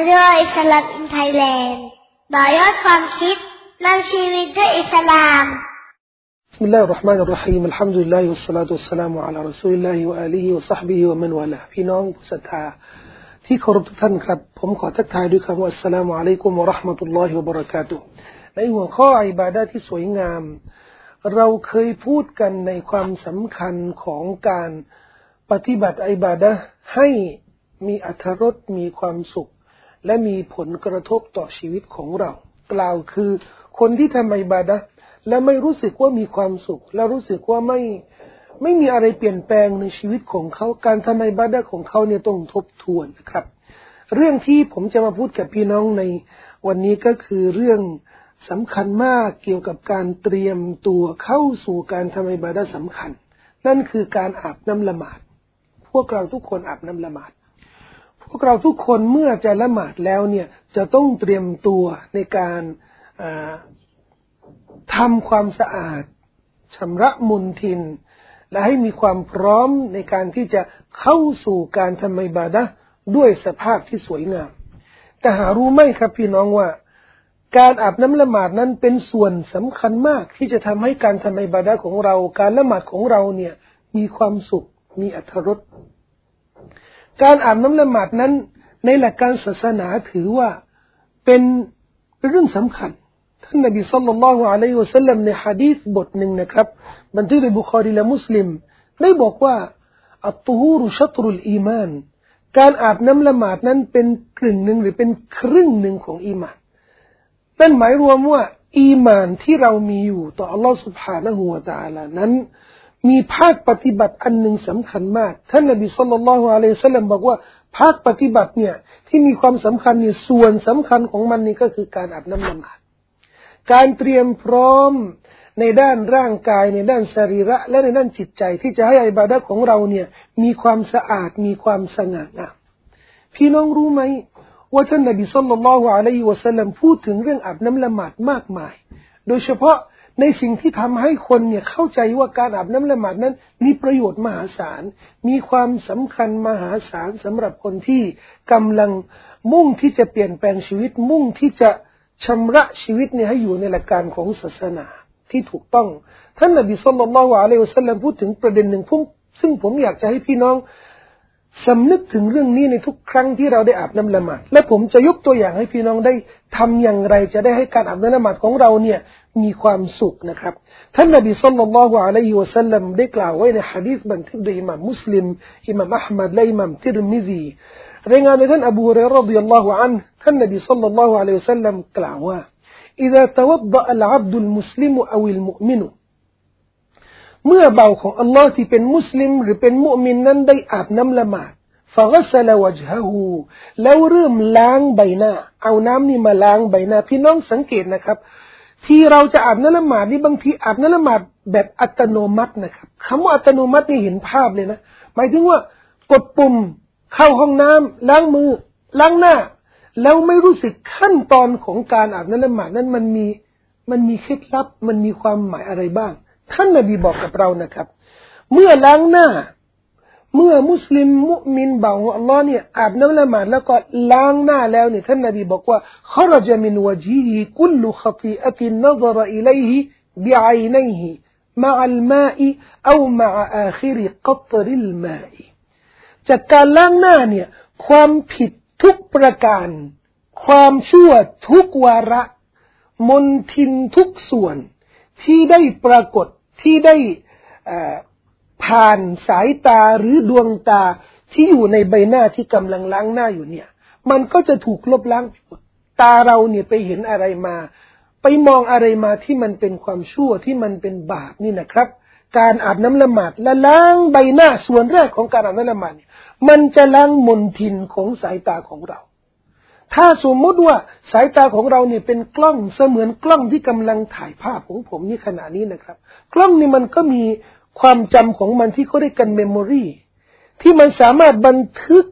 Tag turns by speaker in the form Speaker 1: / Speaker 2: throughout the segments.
Speaker 1: Radio อิสลามอินไทยแลนด์ต่อยอดความคิดนำชีวิตด้วยอิสลาม
Speaker 2: بسم الله الرحمن الرحيم الحمد لله والصلاة والسلام على رسول الله وآله وصحبه ومن والاه พี่น้องผู้ศรัทธาที่เคารพทุกท่านครับ ผมขอทักทายด้วยคำว่าอัสสลามุอะลัยกุมวะเราะห์มะตุลลอฮิวะบะเราะกาตุฮ์ในหัวข้ออิบาดะห์ที่สวยงาม เราเคยพูดกันในความสำคัญของการปฏิบัติอิบาดะห์ให้มีอรรถรสมีความสุข และมีผลกระทบต่อชีวิตของเรา กล่าวคือคนที่ทำอิบาดะและไม่รู้สึกว่ามีความสุข และรู้สึกว่าไม่ไม่มีอะไรเปลี่ยนแปลงในชีวิตของเขาการทำอิบาดะของเขาเนี่ยต้องทบทวนนะครับ เรื่องที่ผมจะมาพูดกับพี่น้องในวันนี้ก็คือเรื่องสำคัญมากเกี่ยวกับการเตรียมตัวเข้าสู่การทำอิบาดะสำคัญ นั่นคือการอาบน้ำละหมาด พวกเราทุกคนอาบน้ำละหมาด พวกเราทุกคนเมื่อจะละหมาดแล้วเนี่ยจะต้องเตรียมตัวในการทำความสะอาดชำระมุนทิน และให้มีความพร้อมในการที่จะเข้าสู่การทำอิบาดะด้วยสภาพที่สวยงาม แต่หารู้ไหมครับพี่น้องว่า การอาบน้ำละหมาดนั้นเป็นส่วนสำคัญมากที่จะทำให้การทำอิบาดะของเรา การละหมาดของเราเนี่ยมีความสุขมีอรรถรส การอาบน้ำละหมาดนั้น ในหลักการศาสนาถือว่าเป็นเรื่องสำคัญ ท่านนบีสัลลัลลอฮุอะลัยฮิวะสัลลัมในฮะดีษบทหนึ่งนะครับ บันทึกโดยบุคอรีและมุสลิม ได้บอกว่าอัตตูฮูรุชัตรุลอีมาน การอาบน้ำละหมาดนั้นเป็นกลึ่งหนึ่งหรือเป็นครึ่งหนึ่งของอีมานนั่นหมายรวมว่า อีมานที่เรามีอยู่ต่ออัลลอฮฺสุบฮานะฮูวะตาลานั้น มีภาคปฏิบัติอันหนึ่งสำคัญมาก ท่านนบีสุลต่านละฮ์อะลัยฮิสลามบอกว่า ภาคปฏิบัติเนี่ย ที่มีความสำคัญเนี่ยส่วนสำคัญของมันนี่ก็คือการอาบน้ำละหมาดการเตรียมพร้อมในด้านร่างกายในด้านสรีระ และในด้านจิตใจที่จะให้อิบาดะของเราเนี่ย มีความสะอาดมีความสง่างามพี่น้องรู้ไหมว่าท่านนบีสุลต่านละฮ์อะลัยฮิวะสัลลัมพูดถึงเรื่องอาบน้ำละหมาดมากมาย โดยเฉพาะ ในสิ่งที่ทำให้คนเนี่ยเข้าใจว่าการอาบน้ำละหมาดนั้น มีประโยชน์มหาศาล มีความสำคัญมหาศาลสำหรับคนที่กำลังมุ่งที่จะเปลี่ยนแปลงชีวิต มุ่งที่จะชำระชีวิตเนี่ยให้อยู่ในหลักการของศาสนาที่ถูกต้อง ท่านนบีสุลต่านละวะอะลัยฮุสลามพูดถึงประเด็นหนึ่งพุ่งซึ่งผมอยากจะให้พี่น้องสำนึกถึงเรื่องนี้ในทุกครั้งที่เราได้อาบน้ำละหมาดและผมจะยกตัวอย่างให้พี่น้องได้ทำอย่างไร จะได้ให้การอาบน้ำละหมาดของเราเนี่ย มีความสุขนะครับ ท่านนบีสุลต่านละฮ์อะลัยฮิวะสัลลัมได้กล่าวไว้ในฮะดีษบันทึกโดยอิหม่ามมุสลิมอิหม่ามอัลมัดและอิหม่ามติรมิซีรายงานโดยท่านอบูฮุเรย์รดิยัลลอฮุอันท่านนบีสุลต่านละฮ์อะลัยฮิวะสัลลัมกล่าวว่า إذا توضأ العبد المسلم أو المؤمن เมื่อเบาของอัลลอฮ์ที่เป็นมุสลิมหรือเป็นมุมินนั้นได้อาบน้ำละหมาด فغسل وجهه แล้วเริ่มล้างใบหน้า เอาน้ำนี่มาล้างใบหน้า พี่น้องสังเกตนะครับ ที่เราจะอาบน้ำละหมาดนี่บางทีอาบน้ำละหมาดแบบอัตโนมัตินะครับคำว่าอัตโนมัตินี่เห็นภาพเลยนะ หมายถึงว่ากดปุ่มเข้าห้องน้ำล้างมือ ล้างหน้า แล้วไม่รู้สึกขั้นตอนของการอาบน้ำละหมาดนั้นมันมีมันมีเคล็ดลับ มันมีความหมายอะไรบ้าง ท่านนบีบอกกับเรานะครับ เมื่อล้างหน้า เมื่อมุสลิมมุมินบ่าวอัลลอฮ์เนี่ยอาบน้ำละหมาดแล้วก็ล้างหน้าแล้วเนี่ยท่านนบีบอกว่า خرج من وجهه كل خطيئة نظر إليه بعينيه مع الماء أو مع آخر قطر الماء จากการล้างหน้าเนี่ยความผิดทุกประการ ความชั่วทุกวาระ มนทินทุกส่วน ที่ได้ปรากฏที่ได้ ผ่านสายตาหรือดวงตาที่อยู่ในใบหน้าที่กำลังล้างหน้าอยู่เนี่ย มันก็จะถูกลบล้างไปตาเราเนี่ยไปเห็นอะไรมา ไปมองอะไรมาที่มันเป็นความชั่วที่มันเป็นบาปนี่นะครับ การอาบน้ำละหมาดและล้างใบหน้าส่วนแรกของการอาบน้ำละหมาดมันจะล้างมนทินของสายตาของเรา ถ้าสมมติว่าสายตาของเราเนี่ยเป็นกล้องเสมือนกล้องที่กำลังถ่ายภาพของผมนี่ขณะนี้นะครับ กล้องนี่มันก็มี ความจำของมันที่เขาเรียกกันเมมโมรีที่มันสามารถบันทึก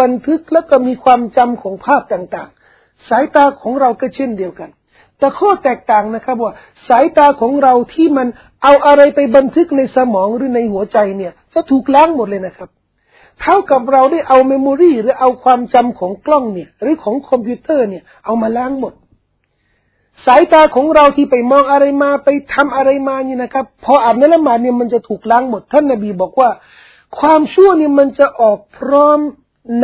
Speaker 2: บันทึกแล้วก็มีความจำของภาพต่างๆ สายตาของเราก็เช่นเดียวกัน แต่ข้อแตกต่างนะครับว่าสายตาของเราที่มันเอาอะไรไปบันทึกในสมองหรือในหัวใจเนี่ย จะถูกล้างหมดเลยนะครับ เท่ากับเราได้เอา memory หรือเอาความจำของกล้องเนี่ย หรือของคอมพิวเตอร์เนี่ยเอามาล้างหมด สายตาของเราที่ไปมองอะไรมาไปทำอะไรมานี่นะครับพออาบน้ำละหมาดเนี่ยมันจะถูกล้างหมดท่านนบีบอกว่า ความชั่วเนี่ยมันจะออกพร้อม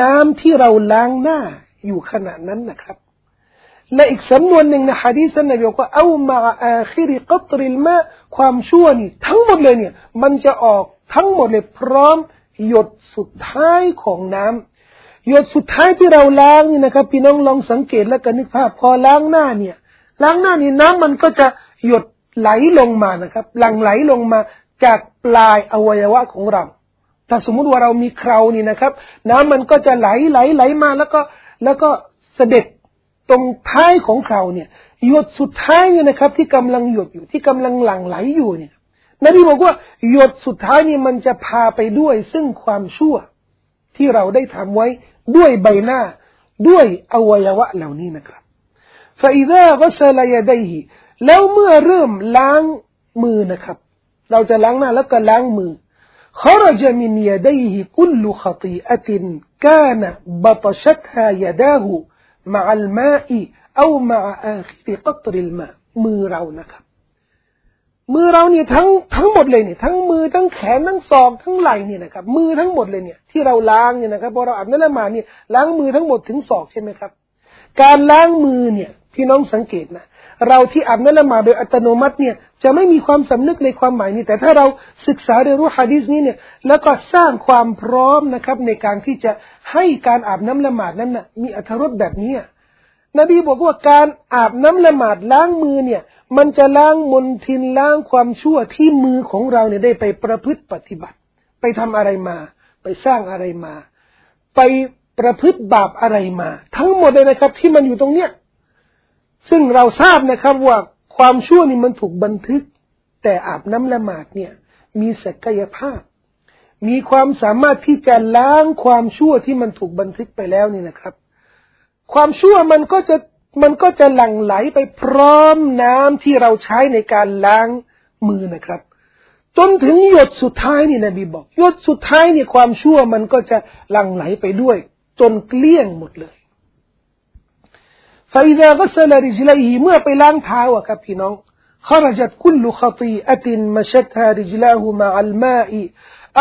Speaker 2: น้ำที่เราล้างหน้าอยู่ขณะนั้นนะครับ และอีกสำนวนหนึ่งในฮะดีษนนบีบอกว่าเอามาอาคิริกัตริลมาความชั่วนี่ทั้งหมดเลยเนี่ย มันจะออกทั้งหมดเลยพร้อมหยดสุดท้ายของน้ำหยดสุดท้ายที่เราล้างนี่นะครับ พี่น้องลองสังเกตแล้วกันนึกภาพพอล้างหน้าเนี่ย ล้างหน้านี่น้ำมันก็จะหยดไหลลงมานะครับ หลั่งไหลลงมาจากปลายอวัยวะของเรา ถ้าสมมุติว่าเรามีเครานี่นะครับ น้ำมันก็จะไหลไหลไหลมาแล้วก็แล้วก็เสด็จตรงท้ายของเขาเนี่ยหยดสุดท้ายเนี่ยนะครับ ที่กำลังหยดอยู่ที่กำลังหลั่งไหลอยู่เนี่ยนบีบอกว่าหยดสุดท้ายนี่มันจะพาไปด้วยซึ่งความชั่วที่เราได้ทำไว้ด้วยใบหน้าด้วยอวัยวะเหล่านี้นะครับ ฟาอิดะก็เซลายได้หีแล้วเมื่อเริ่มล้างมือนะครับ เราจะล้างหน้าแล้วก็ล้างมือ خرج من يديه كل خطيئة كان بطشتها يداه مع الماء أو مع آخر قطر الماء มือเรานะครับ มือเราเนี่ยทั้งทั้งหมดเลยเนี่ยทั้งมือทั้งแขนทั้งศอกทั้งไหล่เนี่ยนะครับ มือทั้งหมดเลยเนี่ย ที่เราล้างเนี่ยนะครับพอเราอาบน้ำละหมาดเนี่ยล้างมือทั้งหมดถึงศอกใช่ไหมครับ การล้างมือเนี่ย พี่น้องสังเกตนะ เราที่อาบน้ำละหมาดโดยอัตโนมัติเนี่ย จะไม่มีความสำนึกในความหมายนี้ แต่ถ้าเราศึกษาเรียนรู้ฮะดีษนี้เนี่ย แล้วก็สร้างความพร้อมนะครับ ในการที่จะให้การอาบน้ำละหมาดนั้นนะมีอรรถรสแบบนี้นบีบอกว่าการอาบน้ำละหมาดล้างมือเนี่ย มันจะล้างมลทินล้างความชั่วที่มือของเราเนี่ยได้ไปประพฤติปฏิบัติ ไปทำอะไรมา ไปสร้างอะไรมา ไปประพฤติบาปอะไรมา ทั้งหมดเลยนะครับ ที่มันอยู่ตรงเนี้ย ซึ่งเราทราบนะครับว่าความชั่วนี่มันถูกบันทึก แต่อาบน้ำละหมาดเนี่ย มีศักยภาพ มีความสามารถที่จะล้างความชั่วที่มันถูกบันทึกไปแล้วนี่นะครับ ความชั่วมันก็จะมันก็จะหลั่งไหลไปพร้อมน้ำที่เราใช้ในการล้างมือนะครับ จนถึงหยดสุดท้ายนี่นบีบอกหยดสุดท้ายนี่ความชั่วมันก็จะหลั่งไหลไปด้วย จนเกลี้ยงหมดเลย فإذا غسل رجليه เมื่อไปล้างเท้าอะครับพี่น้อง خرجت كل خطيئة مشتها رجلاه مع الماء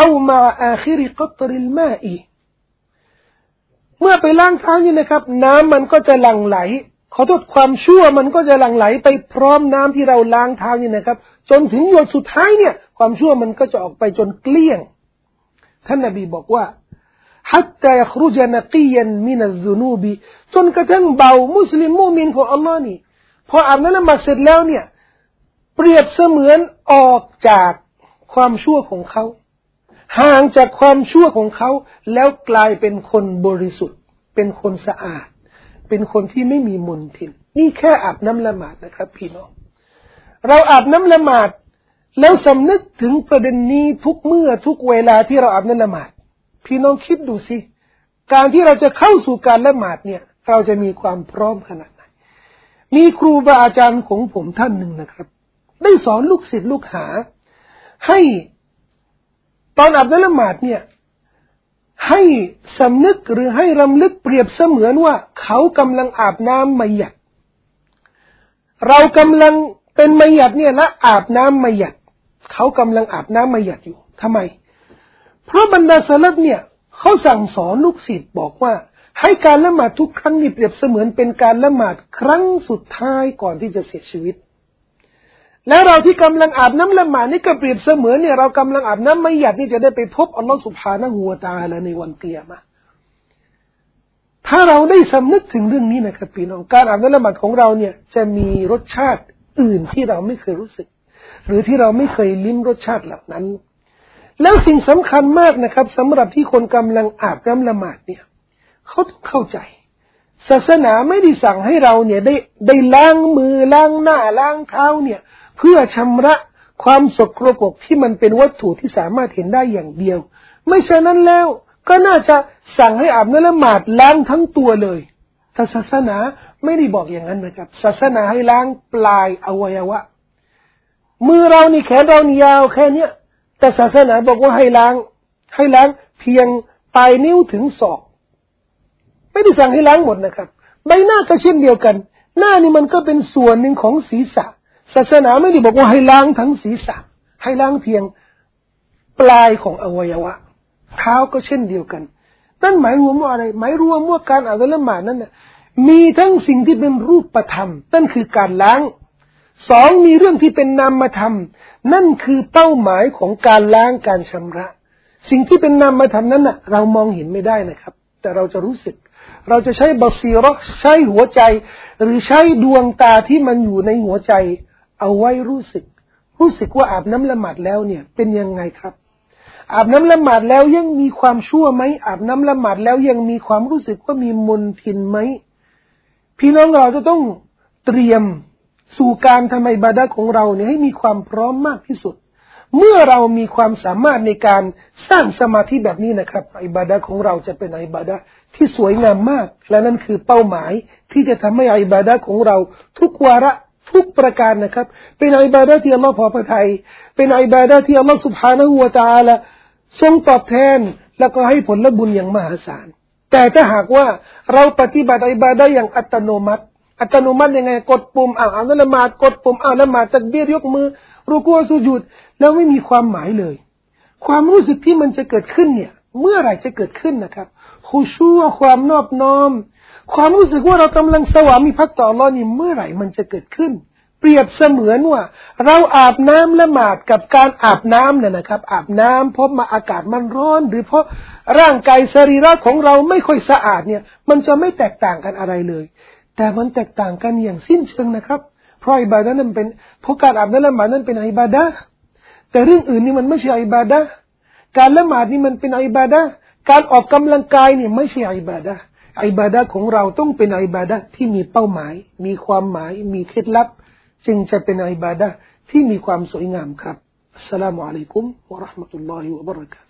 Speaker 2: أو مع آخر قطر الماء เมื่อไปล้างเท้านี่นะครับ น้ำมันก็จะหลั่งไหล ขอโทษความชั่วมันก็จะหลั่งไหลไปพร้อมน้ำที่เราล้างเท้านี่นะครับ จนถึงหยดสุดท้ายเนี่ย ความชั่วมันก็จะออกไปจนเกลี้ยง ท่านนบีบอกว่า ฮัตตาครุจนกียันมินัซูนูบีจนกระทั่งเบามุสลิมมุมินของอัลลอฮ์นี่พออาบน้ำละหมาดเสร็จแล้วเนี่ย เปรียบเสมือนออกจากความชั่วของเขา ห่างจากความชั่วของเขา แล้วกลายเป็นคนบริสุทธิ์ เป็นคนสะอาด เป็นคนที่ไม่มีมลทิน นี่แค่อาบน้ำละหมาดนะครับ พี่น้อง เราอาบน้ำละหมาด แล้วสำนึกถึงประเด็นนี้ทุกเมื่อทุกเวลาที่เราอาบน้ำละหมาด พี่น้องคิดดูสิ การที่เราจะเข้าสู่การละหมาดเนี่ย เราจะมีความพร้อมขนาดไหน มีครูบาอาจารย์ของผมท่านหนึ่งนะครับ ได้สอนลูกศิษย์ลูกหา ให้ตอนอาบน้ำละหมาดเนี่ย ให้สำนึกหรือให้รำลึกเปรียบเสมือนว่า เขากำลังอาบน้ำมหยัดเรากำลังเป็นมหยัดเนี่ยและอาบน้ำมหยัดเขากำลังอาบน้ำมหยัดอยู่ทำไม เพราะบรรดาสลับเนี่ยเขาสั่งสอนลูกศิษย์บอกว่า ให้การละหมาดทุกครั้งนี่เปรียบเสมือนเป็นการละหมาดครั้งสุดท้ายก่อนที่จะเสียชีวิต แล้วเราที่กำลังอาบน้ำละหมาดนี่ก็เปรียบเสมือนเนี่ยเรากำลังอาบน้ำไม่หยัดนี่จะได้ไปพบอัลลอฮฺสุบฮานะฮูวตาละในวันเกียรมาถ้าเราได้สำนึกถึงเรื่องนี้นะครับพี่น้องการอาบน้ำละหมาดของเราเนี่ยจะมีรสชาติอื่นที่เราไม่เคยรู้สึก หรือที่เราไม่เคยลิ้มรสชาติเหล่านั้น แล้วสิ่งสำคัญมากนะครับสำหรับที่คนกำลังอาบน้ำละหมาดเนี่ยเขาต้องเข้าใจ ศาสนาไม่ได้สั่งให้เราเนี่ยได้ได้ล้างมือล้างหน้าล้างเท้าเนี่ย เพื่อชำระความสกปรกที่มันเป็นวัตถุที่สามารถเห็นได้อย่างเดียว ไม่ใช่นั้นแล้ว ก็น่าจะสั่งให้อาบน้ำละหมาดล้างทั้งตัวเลยแต่ศาสนาไม่ได้บอกอย่างนั้นนะครับ ศาสนาให้ล้างปลายอวัยวะ มือเรานี่แขนเรานี่ยาวแค่เนี้ย แต่ศาสนาบอกว่าให้ล้าง ให้ล้างเพียงปลายนิ้วถึงศอก ไม่ได้สั่งให้ล้างหมดนะครับ ใบหน้าก็เช่นเดียวกัน หน้านี่มันก็เป็นส่วนหนึ่งของศีรษะ ศาสนาไม่ได้บอกว่าให้ล้างทั้งศีรษะ ให้ล้างเพียงปลายของอวัยวะ เท้าก็เช่นเดียวกัน นั่นหมายรวมว่าอะไร หมายรวมว่าการอ่าละหมาดนั้นนะมีทั้งสิ่งที่เป็นรูปธรรมนั่นคือการล้าง สองมีเรื่องที่เป็นนามธรรม นั่นคือเป้าหมายของการล้างการชำระ สิ่งที่เป็นนามธรรมนั้นนะเรามองเห็นไม่ได้นะครับ แต่เราจะรู้สึก เราจะใช้บาซีรอใช้หัวใจ หรือใช้ดวงตาที่มันอยู่ในหัวใจ เอาไว้รู้สึก รู้สึกว่าอาบน้ำละหมาดแล้วเนี่ย เป็นยังไงครับ อาบน้ำละหมาดแล้วยังมีความชั่วไหมอาบน้ำละหมาดแล้วยังมีความรู้สึกว่ามีมนทินไหมพี่น้องเราจะต้องเตรียม สู่การทำไมบาดาของเราเนี่ยให้มีความพร้อมมากที่สุด เมื่อเรามีความสามารถในการสร้างสมาธิแบบนี้นะครับไอบาดาของเราจะเป็นไอบาดาที่สวยงามมาก และนั่นคือเป้าหมายที่จะทำให้อิบาดาของเรา ทุกวาระทุกประการนะครับ เป็นไอบาดาที่อัลลอฮฺพอพระทัยเป็นไอบาดาที่อัลลอฮฺสุบฮานะฮูวตาละทรงตอบแทนแล้วก็ให้ผลและบุญอย่างมหาศาลแต่ถ้าหากว่าเราปฏิบัติไอบาดาอย่างอัตโนมัติ อัตโนมัติยังไง กดปุ่มอ่านละหมาดกดปุ่มอ่านละหมาดตักเบียรยกมือ รูกัวสุญูดแล้วไม่มีความหมายเลย ความรู้สึกที่มันจะเกิดขึ้นเนี่ย เมื่อไหร่จะเกิดขึ้นนะครับคูชัวความนอบน้อม ความรู้สึกว่าเรากำลังสวามีพักต่อรอนี่เมื่อไหร่มันจะเกิดขึ้น เปรียบเสมือนว่า เราอาบน้ำละหมาดกับการอาบน้ำเนี่ยนะครับ อาบน้ำเพราะมาอากาศมันร้อน หรือเพราะร่างกายสรีระของเราไม่ค่อยสะอาดเนี่ย มันจะไม่แตกต่างกันอะไรเลย แต่มันแตกต่างกันอย่างสิ้นเชิงนะครับ เพราะอิบาดะนั้นเป็นเพราะการอาบน้ำละหมาดนั้นเป็นอิบาดะแต่เรื่องอื่นนี่มันไม่ใช่อิบาดะการละหมาดนี่มันเป็นอิบาดะการออกกำลังกายนี่ไม่ใช่อิบาดะอิบาดะของเราต้องเป็นอิบาดะที่มีเป้าหมาย มีความหมาย มีเคล็ดลับ จึงจะเป็นอิบาดะที่มีความสวยงามครับสลามุอะลัยกุมวะราะห์มะตุลลอฮิวะบะเราะกาต